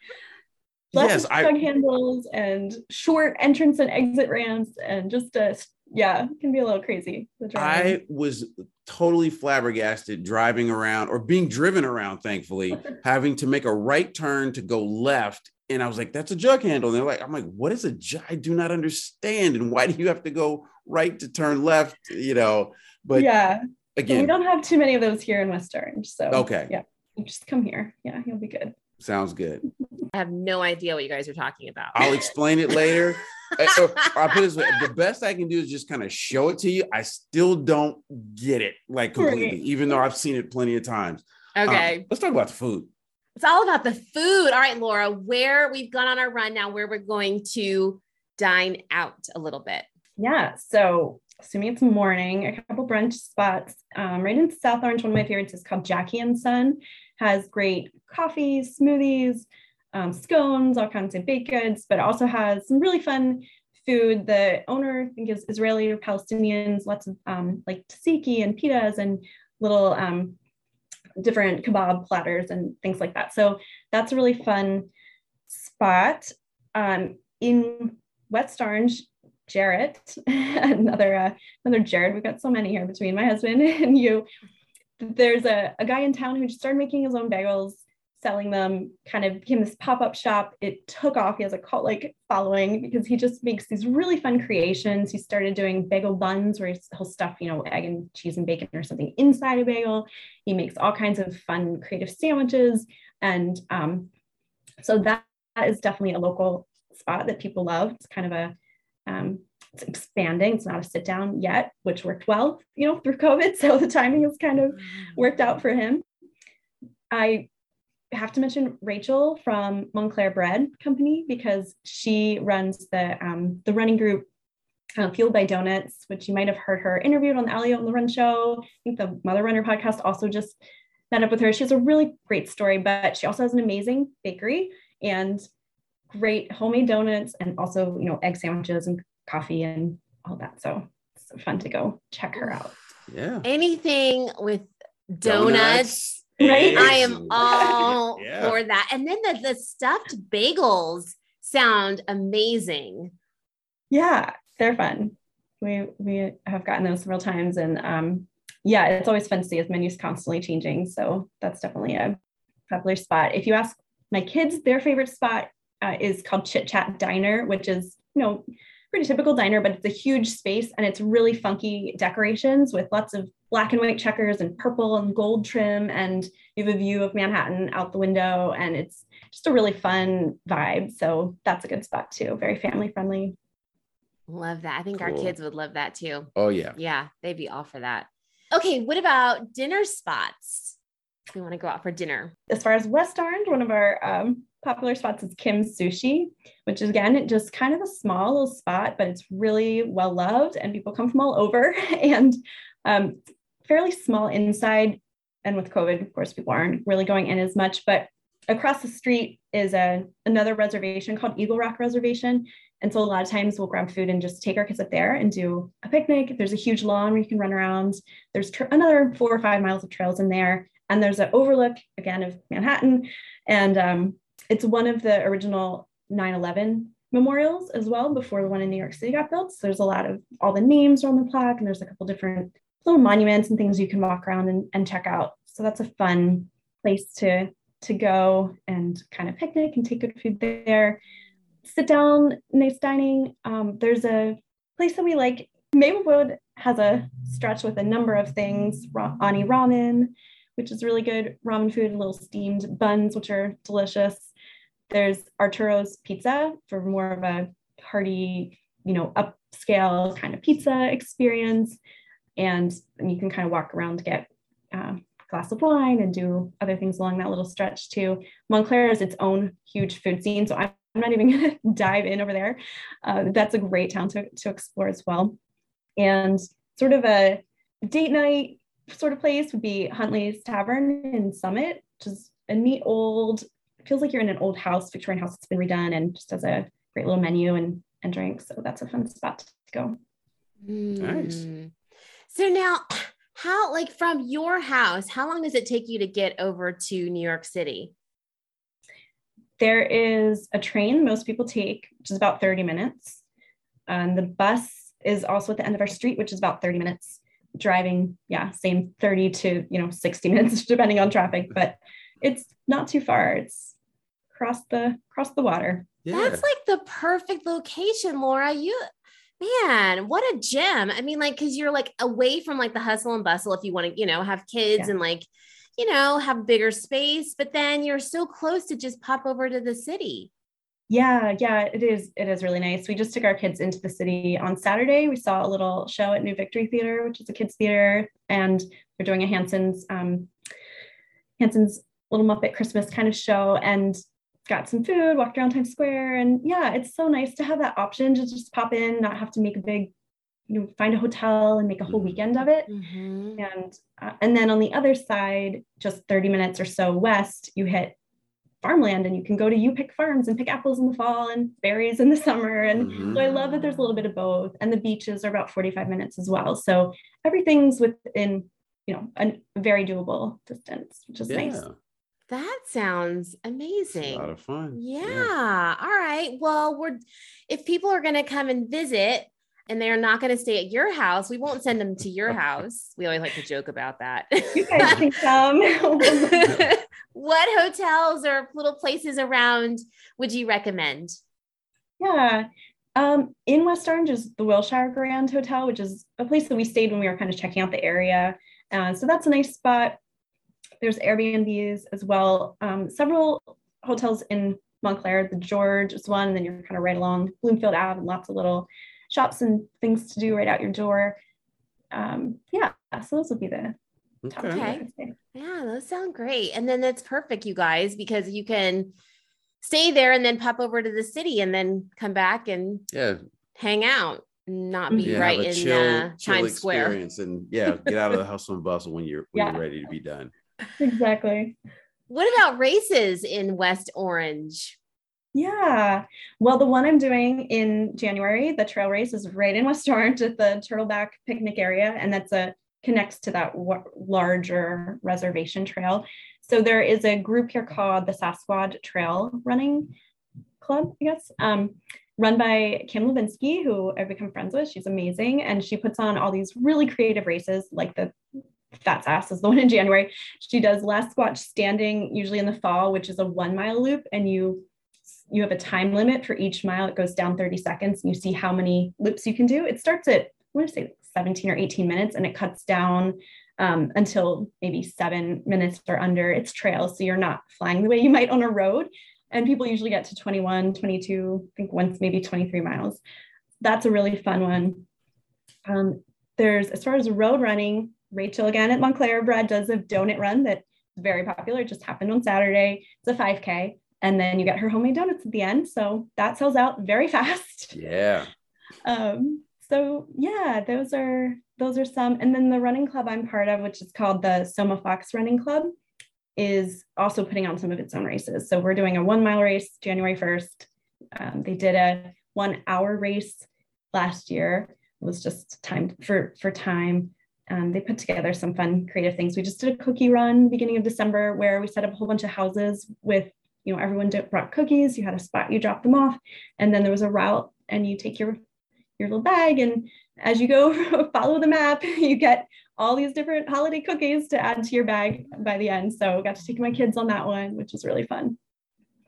lots yes, of jug I, handles and short entrance and exit ramps and just a yeah, it can be a little crazy. I was totally flabbergasted driving around or being driven around, thankfully, having to make a right turn to go left. And I was like, that's a jug handle. And they're like, I'm like, what is a jug? I do not understand. And why do you have to go right to turn left? You know, but yeah, again, so we don't have too many of those here in West Orange. So, okay. Yeah. Just come here. Yeah, you'll be good. Sounds good. I have no idea what you guys are talking about. I'll explain it later. I put this way, the best I can do is just kind of show it to you. I still don't get it like completely, right. even though I've seen it plenty of times. Okay. Um, let's talk about the food. It's all about the food. All right, Laura, where we've gone on our run now, where we're going to dine out a little bit. Yeah. So assuming it's morning, a couple brunch spots. Um, right in South Orange, one of my favorites is called Jackie and Son. Has great coffees, smoothies, um, scones, all kinds of baked goods, but also has some really fun food. The owner, I think, is Israeli or Palestinians, lots of um, like tzatziki and pitas and little um, different kebab platters and things like that. So that's a really fun spot. Um, in West Orange, Jarrett, another uh, another Jared. We've got so many here between my husband and you. There's a, a guy in town who just started making his own bagels, selling them, kind of became this pop-up shop. It took off. He has a cult like following because he just makes these really fun creations. He started doing bagel buns where he'll stuff, you know, egg and cheese and bacon or something inside a bagel. He makes all kinds of fun creative sandwiches. And um, so that, that is definitely a local spot that people love. It's kind of a um, it's expanding. It's not a sit down yet, which worked well, you know, through COVID. So the timing has kind of worked out for him. I have to mention Rachel from Montclair Bread Company because she runs the um, the running group uh, Fueled by Donuts, which you might have heard her interviewed on the Allie on the Run show. I think the Mother Runner podcast also just met up with her. She has a really great story, but she also has an amazing bakery and great homemade donuts and also, you know, egg sandwiches and coffee and all that. So it's fun to go check her out. Yeah. Anything with donuts, Donuts, right? I am all Yeah. for that. And then the, the stuffed bagels sound amazing. Yeah, they're fun. We we have gotten those several times, and um, yeah, it's always fun to see as menus constantly changing. So that's definitely a popular spot. If you ask my kids, their favorite spot uh, is called Chit Chat Diner, which is you know pretty typical diner, but it's a huge space and it's really funky decorations with lots of black and white checkers and purple and gold trim, and you have a view of Manhattan out the window, and it's just a really fun vibe. So that's a good spot too. Very family friendly. Love that. I think our kids would love that too. Oh yeah. Yeah, they'd be all for that. Okay, what about dinner spots? If we want to go out for dinner. as far as West Orange, one of our um, popular spots is Kim's Sushi, which is again just kind of a small little spot, but it's really well loved and people come from all over and um, fairly small inside. And with COVID, of course, people aren't really going in as much. But across the street is a another reservation called Eagle Rock Reservation. And so a lot of times we'll grab food and just take our kids up there and do a picnic. There's a huge lawn where you can run around. There's tr- another four or five miles of trails in there. And there's an overlook again of Manhattan. And um, it's one of the original 9-11 memorials as well before the one in New York City got built. So there's a lot of all the names are on the plaque and there's a couple different little monuments and things you can walk around and, and check out. So that's a fun place to to go and kind of picnic and take good food there. Sit down, nice dining. Um, there's a place that we like. Maplewood has a stretch with a number of things. Ani ramen, which is really good ramen food, little steamed buns, which are delicious. There's Arturo's Pizza for more of a hearty, you know, upscale kind of pizza experience. And you can kind of walk around to get uh, a glass of wine and do other things along that little stretch too. Montclair is its own huge food scene. So I'm I'm not even going to dive in over there. Uh, that's a great town to, to explore as well. And sort of a date night sort of place would be Huntley's Tavern in Summit, which is a neat old, it feels like you're in an old house, Victorian house that's been redone and just has a great little menu and, and drinks. So that's a fun spot to go. Nice. Mm. So now, how, like from your house, how long does it take you to get over to New York City? There is a train most people take, which is about 30 minutes. And the bus is also at the end of our street, which is about 30 minutes. Driving, yeah, same 30 to you know 60 minutes, depending on traffic, but it's not too far. It's across the across the water. Yeah. That's like the perfect location, Laura. You, man, what a gem. I mean, like, cause you're like away from like the hustle and bustle if you want to, you know, have kids Yeah. and like, you know, have bigger space, but then you're so close to just pop over to the city. Yeah, yeah, it is. It is really nice. We just took our kids into the city on Saturday. We saw a little show at New Victory Theater, which is a kids theater, and we're doing a Henson's um, Henson's Little Muppet Christmas kind of show, and got some food, walked around Times Square, and yeah, it's so nice to have that option to just pop in, not have to make a big, you know, find a hotel and make a whole Mhm. weekend of it. Mhm. And uh, and then on the other side, just 30 minutes or so west, you hit farmland and you can go to you pick farms and pick apples in the fall and berries in the summer. And Mhm. so I love that there's a little bit of both. And the beaches are about 45 minutes as well. So everything's within, you know, a very doable distance, which is yeah. nice. That sounds It's a lot of fun. Yeah. All right. Well, we're if people are going to come and visit, and they're not going to stay at your house, we won't send them to your house. We always like to joke about that. You guys can come. what hotels or little places around would you recommend? Yeah. Um, in West Orange is the Wilshire Grand Hotel, which is a place that we stayed when we were kind of checking out the area. Uh, so that's a nice spot. There's Airbnbs as well. Um, several hotels in Montclair, the George is one, and then you're kind of right along Bloomfield Ave and lots of little shops and things to do right out your door. Um, yeah, so those would be the top okay. Yeah, those sound great. And then that's perfect, you guys, because you can stay there and then pop over to the city and then come back and yeah hang out not be yeah, right in chill, uh, Times Square. And yeah, get out of the hustle and bustle when you're when yeah. you're ready to be done. Exactly. What about races in West Orange? Yeah. Well, the one I'm doing in January, the trail race is right in West Orange at the Turtleback picnic area. And that's a connects to that w- larger reservation trail. So there is a group here called the Sasquatch Trail Running Club, I guess, um, run by Kim Levinsky, who I've become friends with. She's amazing. And she puts on all these really creative races, like the Fat Ass is the one in January. She does last squat standing, usually in the fall, which is a one mile loop. And you you have a time limit for each mile. It goes down 30 seconds and you see how many loops you can do. It starts at, I want to say 17 or 18 minutes and it cuts down um, until maybe seven minutes or under its trail. So you're not flying the way you might on a road. And people usually get to 21, 22, I think once maybe 23 miles. That's a really fun one. Um, there's, as far as road running, Rachel again at Montclair Bread does a donut run that's very popular. It just happened on Saturday. It's a 5K and then you get her homemade donuts at the end. So that sells out very fast. Yeah. Um, so yeah, those are those are some. And then the running club I'm part of, which is called the Soma Fox Running Club, is also putting on some of its own races. So we're doing a one mile race January 1st. Um, they did a one hour race last year. It was just time for for time. Um, they put together some fun creative things. We just did a cookie run beginning of December where we set up a whole bunch of houses with you know, everyone brought cookies, you had a spot, you drop them off, and then there was a route and you take your your little bag and as you go follow the map, you get all these different holiday cookies to add to your bag by the end. So I got to take my kids on that one, which was really fun.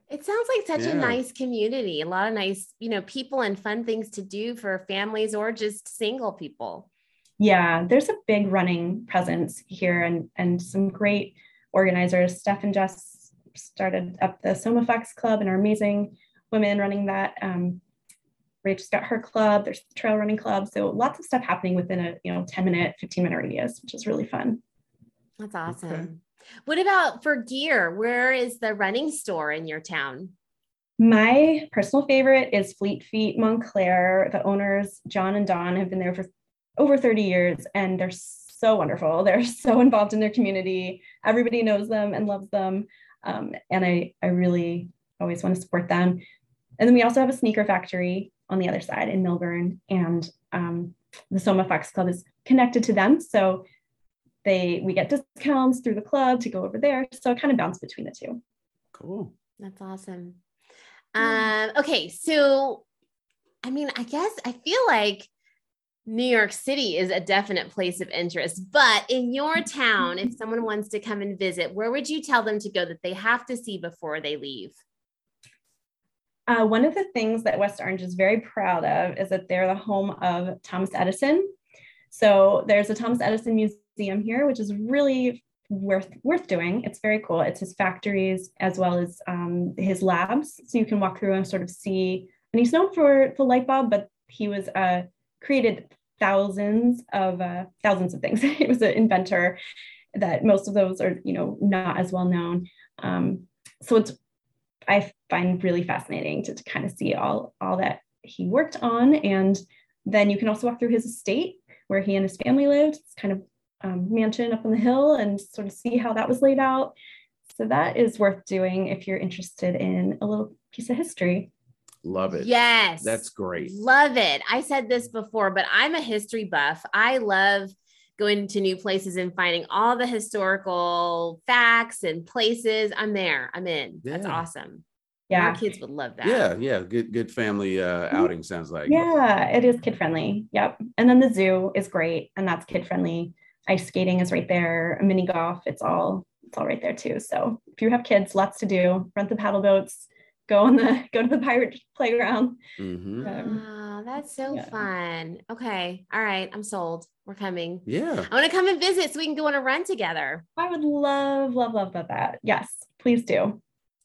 It sounds like such yeah. a nice community, a lot of nice, you know, people and fun things to do for families or just single people. Yeah, there's a big running presence here and and some great organizers. Steph and Jess started up the Somafax Club and are amazing women running that. Um, Rachel's got her club. There's the trail running club. So lots of stuff happening within a you know 10 minute, 15 minute radius, which is really fun. That's awesome. Okay. What about for gear? Where is the running store in your town? My personal favorite is Fleet Feet Montclair. The owners, John and Dawn, have been there for over 30 years and they're so wonderful. They're so involved in their community. Everybody knows them and loves them. Um, and I, I really always want to support them. And then we also have a sneaker factory on the other side in Millburn, and um, the Soma Fox Club is connected to them. So they we get discounts through the club to go over there. So I kind of bounce between the two. Cool. That's awesome. Um, okay, so I mean, I guess I feel like New York City is a definite place of interest. But in your town, if someone wants to come and visit, where would you tell them to go that they have to see before they leave? Uh, one of the things that West Orange is very proud of is that they're the home of Thomas Edison. So there's a Thomas Edison Museum here, which is really worth worth doing. It's very cool. It's his factories as well as um, his labs. So you can walk through and sort of see. And he's known for the light bulb, but he was a created thousands of uh, thousands of things. he was an inventor that most of those are you know not as well known. Um, so it's I find really fascinating to, to kind of see all all that he worked on, and then you can also walk through his estate where he and his family lived. It's kind of um, mansion up on the hill and sort of see how that was laid out. So that is worth doing if you're interested in a little piece of history. Love it. Yes. That's great. Love it. I said this before, but I'm a history buff. I love going to new places and finding all the historical facts and places. I'm there. I'm in. Yeah. That's awesome. Yeah. Our kids would love that. Yeah, yeah, good good family uh, outing sounds like. Yeah, it is kid friendly. Yep. And then the zoo is great, and that's kid friendly. Ice skating is right there. Mini golf, it's all it's all right there too. So if you have kids, lots to do. Rent the paddle boats. Go on the go to the pirate playground. hmm Um, Wow, that's so yeah. fun. Okay. All right. I'm sold. We're coming. Yeah. I want to come and visit so we can go on a run together. I would love, love, love, love that. Yes, please do.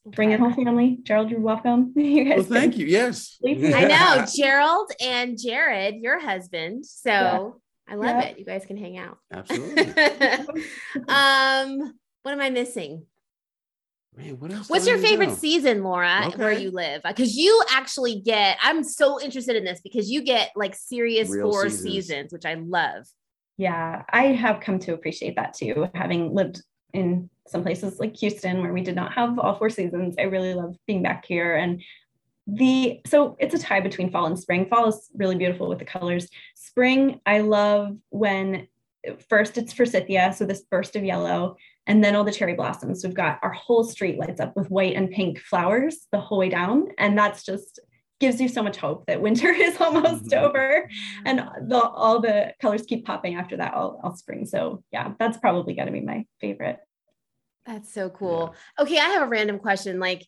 Bring your Okay. whole family. Gerald, you're welcome. you guys Well, thank you. Yes. Please. I know Gerald and Jared, your husband. So Yeah. I love Yeah. it. You guys can hang out. Absolutely. um, what am I missing? Man, what else? What's your favorite know? season, Laura, where you live? Uh, because you actually get, I'm so interested in this because you get like serious Real four seasons. seasons, which I love. Yeah, I have come to appreciate that too. Having lived in some places like Houston where we did not have all four seasons, I really love being back here. And the so it's a tie between fall and spring. Fall is really beautiful with the colors. Spring, I love when first it's forsythia, so this burst of yellow, and then all the cherry blossoms. We've got our whole street lights up with white and pink flowers the whole way down, and that's just gives you so much hope that winter is almost Mhm. over and the, all the colors keep popping after that all, all spring so yeah that's probably got to be my favorite That's so cool. Okay, I have a random question. Like,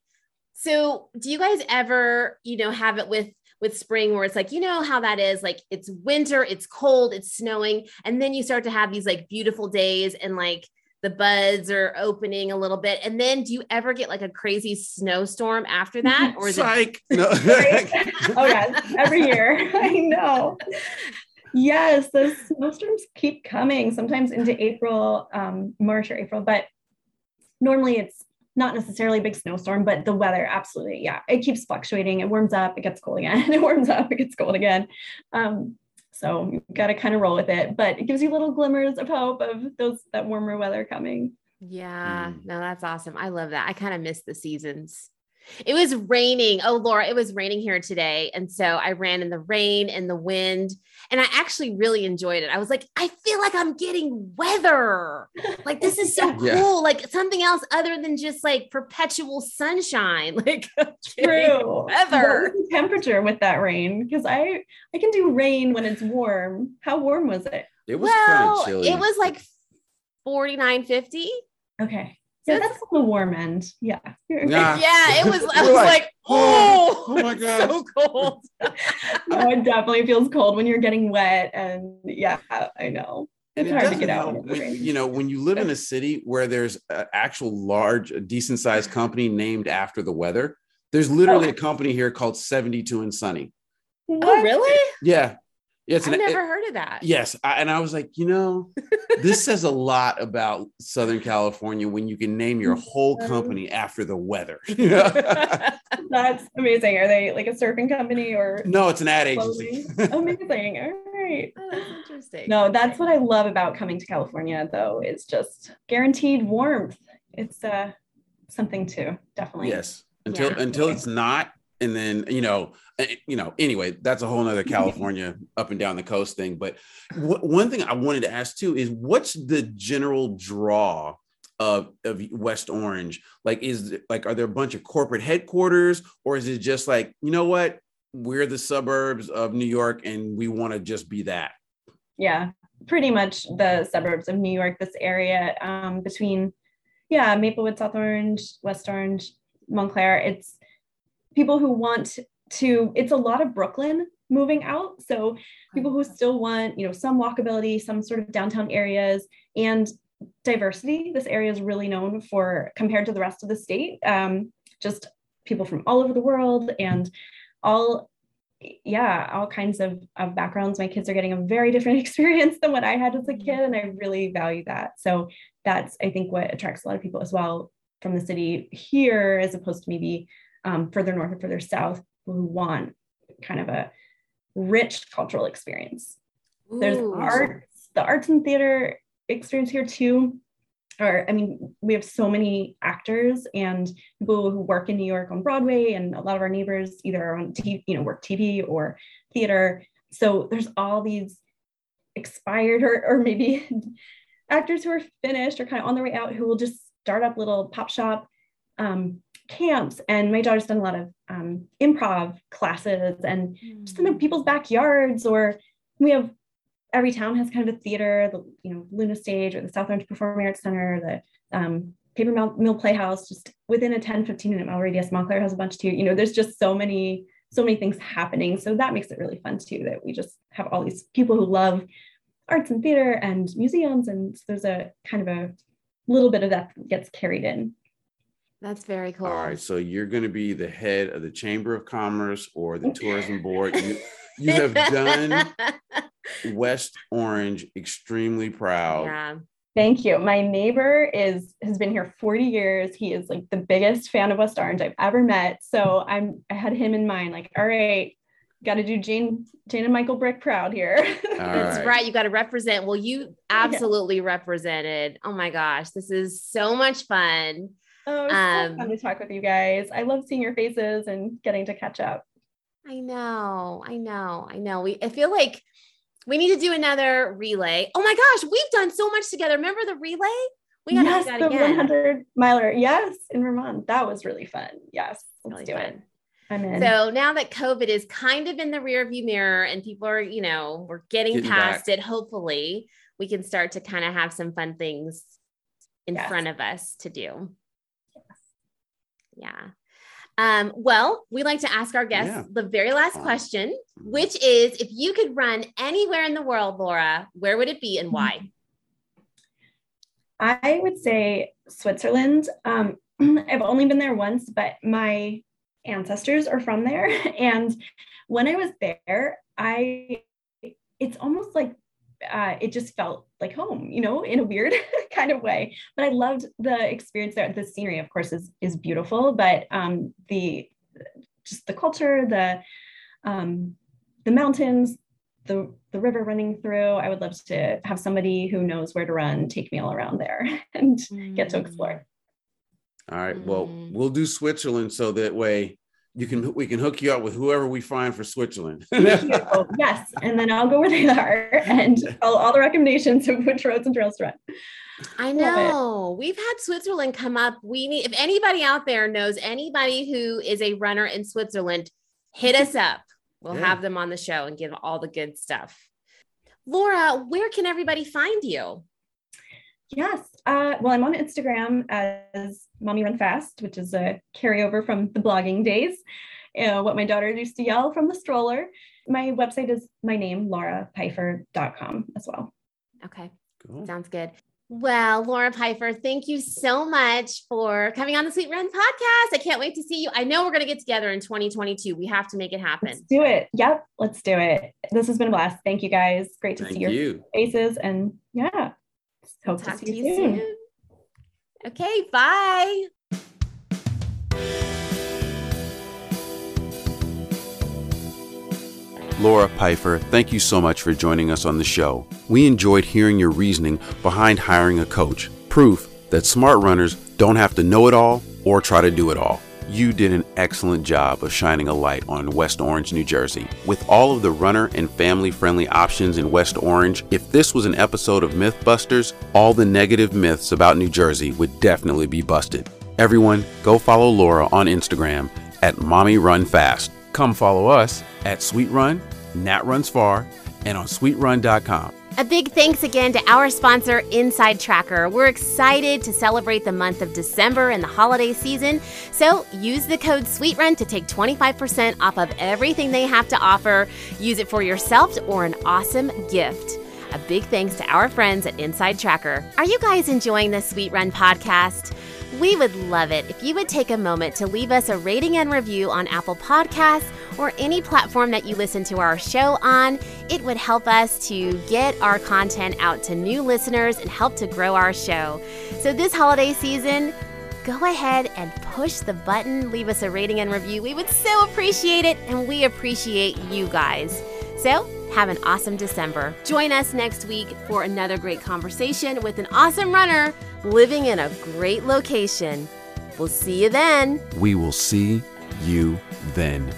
so do you guys ever, you know, have it with with spring where it's like, you know how that is, like it's winter, it's cold, it's snowing, and then you start to have these like beautiful days and like the buds are opening a little bit. And then do you ever get like a crazy snowstorm after that? Or is it Psych. No. oh yes every year i know yes the snowstorms keep coming sometimes into april um, march or april but normally it's not necessarily a big snowstorm but the weather absolutely yeah it keeps fluctuating it warms up it gets cold again it warms up it gets cold again um, so you've got to kind of roll with it but it gives you little glimmers of hope of those that warmer weather coming Yeah, Mm. no, that's awesome. I love that. I kind of miss the seasons. It was raining. Oh, Laura, it was raining here today. And so I ran in the rain and the wind, and I actually really enjoyed it. I was like, I feel like I'm getting weather. Like, this is so Yeah. cool. Like, something else other than just like perpetual sunshine. Like, True. Weather. What was the temperature with that rain? Because I I can do rain when it's warm. How warm was it? It was Well, of chilly. it was like 49, 50. Okay. So Yeah, it's- that's on the warm end. Yeah. Yeah. Yeah, it was. I was like, like, oh, oh my it's oh, gosh. so cold. Oh, it definitely feels cold when you're getting wet. And yeah, I know. and It's it hard to get out help in the when, you know when you live in a city where there's an actual large a decent sized company named after the weather there's literally Oh. a company here called 72 and sunny Oh, really? yeah yeah I've an never heard of that. yes I, and i was like you know this says a lot about southern california when you can name your whole company after the weather That's amazing. Are they like a surfing company or no it's an ad agency amazing? All right. Oh, that's interesting. No, that's what I love about coming to California, though, is just guaranteed warmth. It's uh something to definitely. yes until Yeah. until it's not and then you know you know anyway that's a whole nother california up and down the coast thing but one thing i wanted to ask too is what's the general draw of, of west orange? Like is like are there a bunch of corporate headquarters or is it just like you know what? We're the suburbs of new york and we want to just be that. Yeah, pretty much the suburbs of New York, this area um, between, yeah, Maplewood, South Orange, West Orange, Montclair. It's people who want to, it's a lot of Brooklyn moving out. So people who still want, you know, some walkability, some sort of downtown areas and diversity. This area is really known for compared to the rest of the state. Um, just people from all over the world and all yeah all kinds of, of backgrounds my kids are getting a very different experience than what i had as a kid and i really value that so that's i think what attracts a lot of people as well from the city here as opposed to maybe um, further north or further south who want kind of a rich cultural experience there's Ooh. arts the arts and theater experience here too or i mean we have so many actors and people who work in new york on broadway and a lot of our neighbors either are on tv you know work tv or theater so there's all these expired or, or maybe actors who are finished or kind of on their way out who will just start up little pop shop um, camps. And my daughter's done a lot of um, improv classes and just in the people's backyards. Or we have every town has kind of a theater, the you know Luna Stage or the South Orange Performing Arts Center, the um, Paper Mill Playhouse. Just within a 10, 15 minute mile radius, Montclair has a bunch too. You know, there's just so many so many things happening. So that makes it really fun too. That we just have all these people who love arts and theater and museums, and so there's a kind of a little bit of that gets carried in. That's very cool. All right, so you're going to be the head of the Chamber of Commerce or the tourism board. You, you have done West Orange extremely proud. Yeah. Thank you. My neighbor is has been here 40 years. He is like the biggest fan of West Orange I've ever met. So I'm I had him in mind, like, all right, got to do Jane, Jane and Michael Brick proud here. That's right. right. You got to represent. Well, you absolutely yeah. represented. Oh my gosh, this is so much fun. Oh, it's um, so fun to talk with you guys. I love seeing your faces and getting to catch up. I know, I know, I know. We I feel like we need to do another relay. Oh my gosh, we've done so much together. Remember the relay? We got yes, to do that the again. 100 miler. Yes, in Vermont. That was really fun. Yes, let's really do fun. it. I'm in. So now that COVID is kind of in the rearview mirror and people are, you know, we're getting, getting past back. it, hopefully we can start to kind of have some fun things in yes. front of us to do. Yeah. Um, well, we like to ask our guests yeah. the very last question, which is if you could run anywhere in the world, Laura, where would it be and why? I would say Switzerland. Um, I've only been there once, but my ancestors are from there. And when I was there, I it's almost like uh, it just felt like home, you know, in a weird kind of way. But I loved the experience there. The scenery, of course, is is beautiful, but um, the just the culture, the um, the mountains, the the river running through. I would love to have somebody who knows where to run take me all around there and mm. get to explore. All right. Well, mm. we'll do Switzerland so that way you can we can hook you up with whoever we find for Switzerland. yes, and then I'll go where they are and all, all the recommendations of which roads and trails to run. I know. We've had Switzerland come up. We need if anybody out there knows anybody who is a runner in Switzerland, hit us up. We'll yeah. have them on the show and give all the good stuff. Laura, where can everybody find you? Yes. Uh, well, I'm on Instagram as Mommy Run Fast, which is a carryover from the blogging days. Uh, what my daughter used to yell from the stroller. My website is my name, laurapfeiffer.com as well. Okay. Cool. Sounds good. Well, Laura Pfeiffer, thank you so much for coming on the Sweet Run podcast. I can't wait to see you. I know we're going to get together in 2022. We have to make it happen. Let's do it. Yep, let's do it. This has been a blast. Thank you guys. Great to thank see your you. faces. And yeah, Hope Talk to see you soon. soon. Okay, bye. Laura Pfeiffer, thank you so much for joining us on the show. We enjoyed hearing your reasoning behind hiring a coach, proof that smart runners don't have to know it all or try to do it all you did an excellent job of shining a light on West Orange, New Jersey. With all of the runner and family friendly options in West Orange, if this was an episode of Mythbusters, all the negative myths about New Jersey would definitely be busted. Everyone, go follow Laura on Instagram at Mommy Run Fast. Come follow us at Sweet Run, Nat Runs Far, and on sweetrun.com. A big thanks again to our sponsor, InsideTracker. We're excited to celebrate the month of December and the holiday season, so use the code SWEETRUN to take 25% off of everything they have to offer. Use it for yourself or an awesome gift. A big thanks to our friends at InsideTracker. Are you guys enjoying the Sweet Run podcast? We would love it if you would take a moment to leave us a rating and review on Apple Podcasts or any platform that you listen to our show on. It would help us to get our content out to new listeners and help to grow our show. So, this holiday season, go ahead and push the button, leave us a rating and review. We would so appreciate it, and we appreciate you guys. So, have an awesome December. Join us next week for another great conversation with an awesome runner living in a great location. We'll see you then. We will see you then.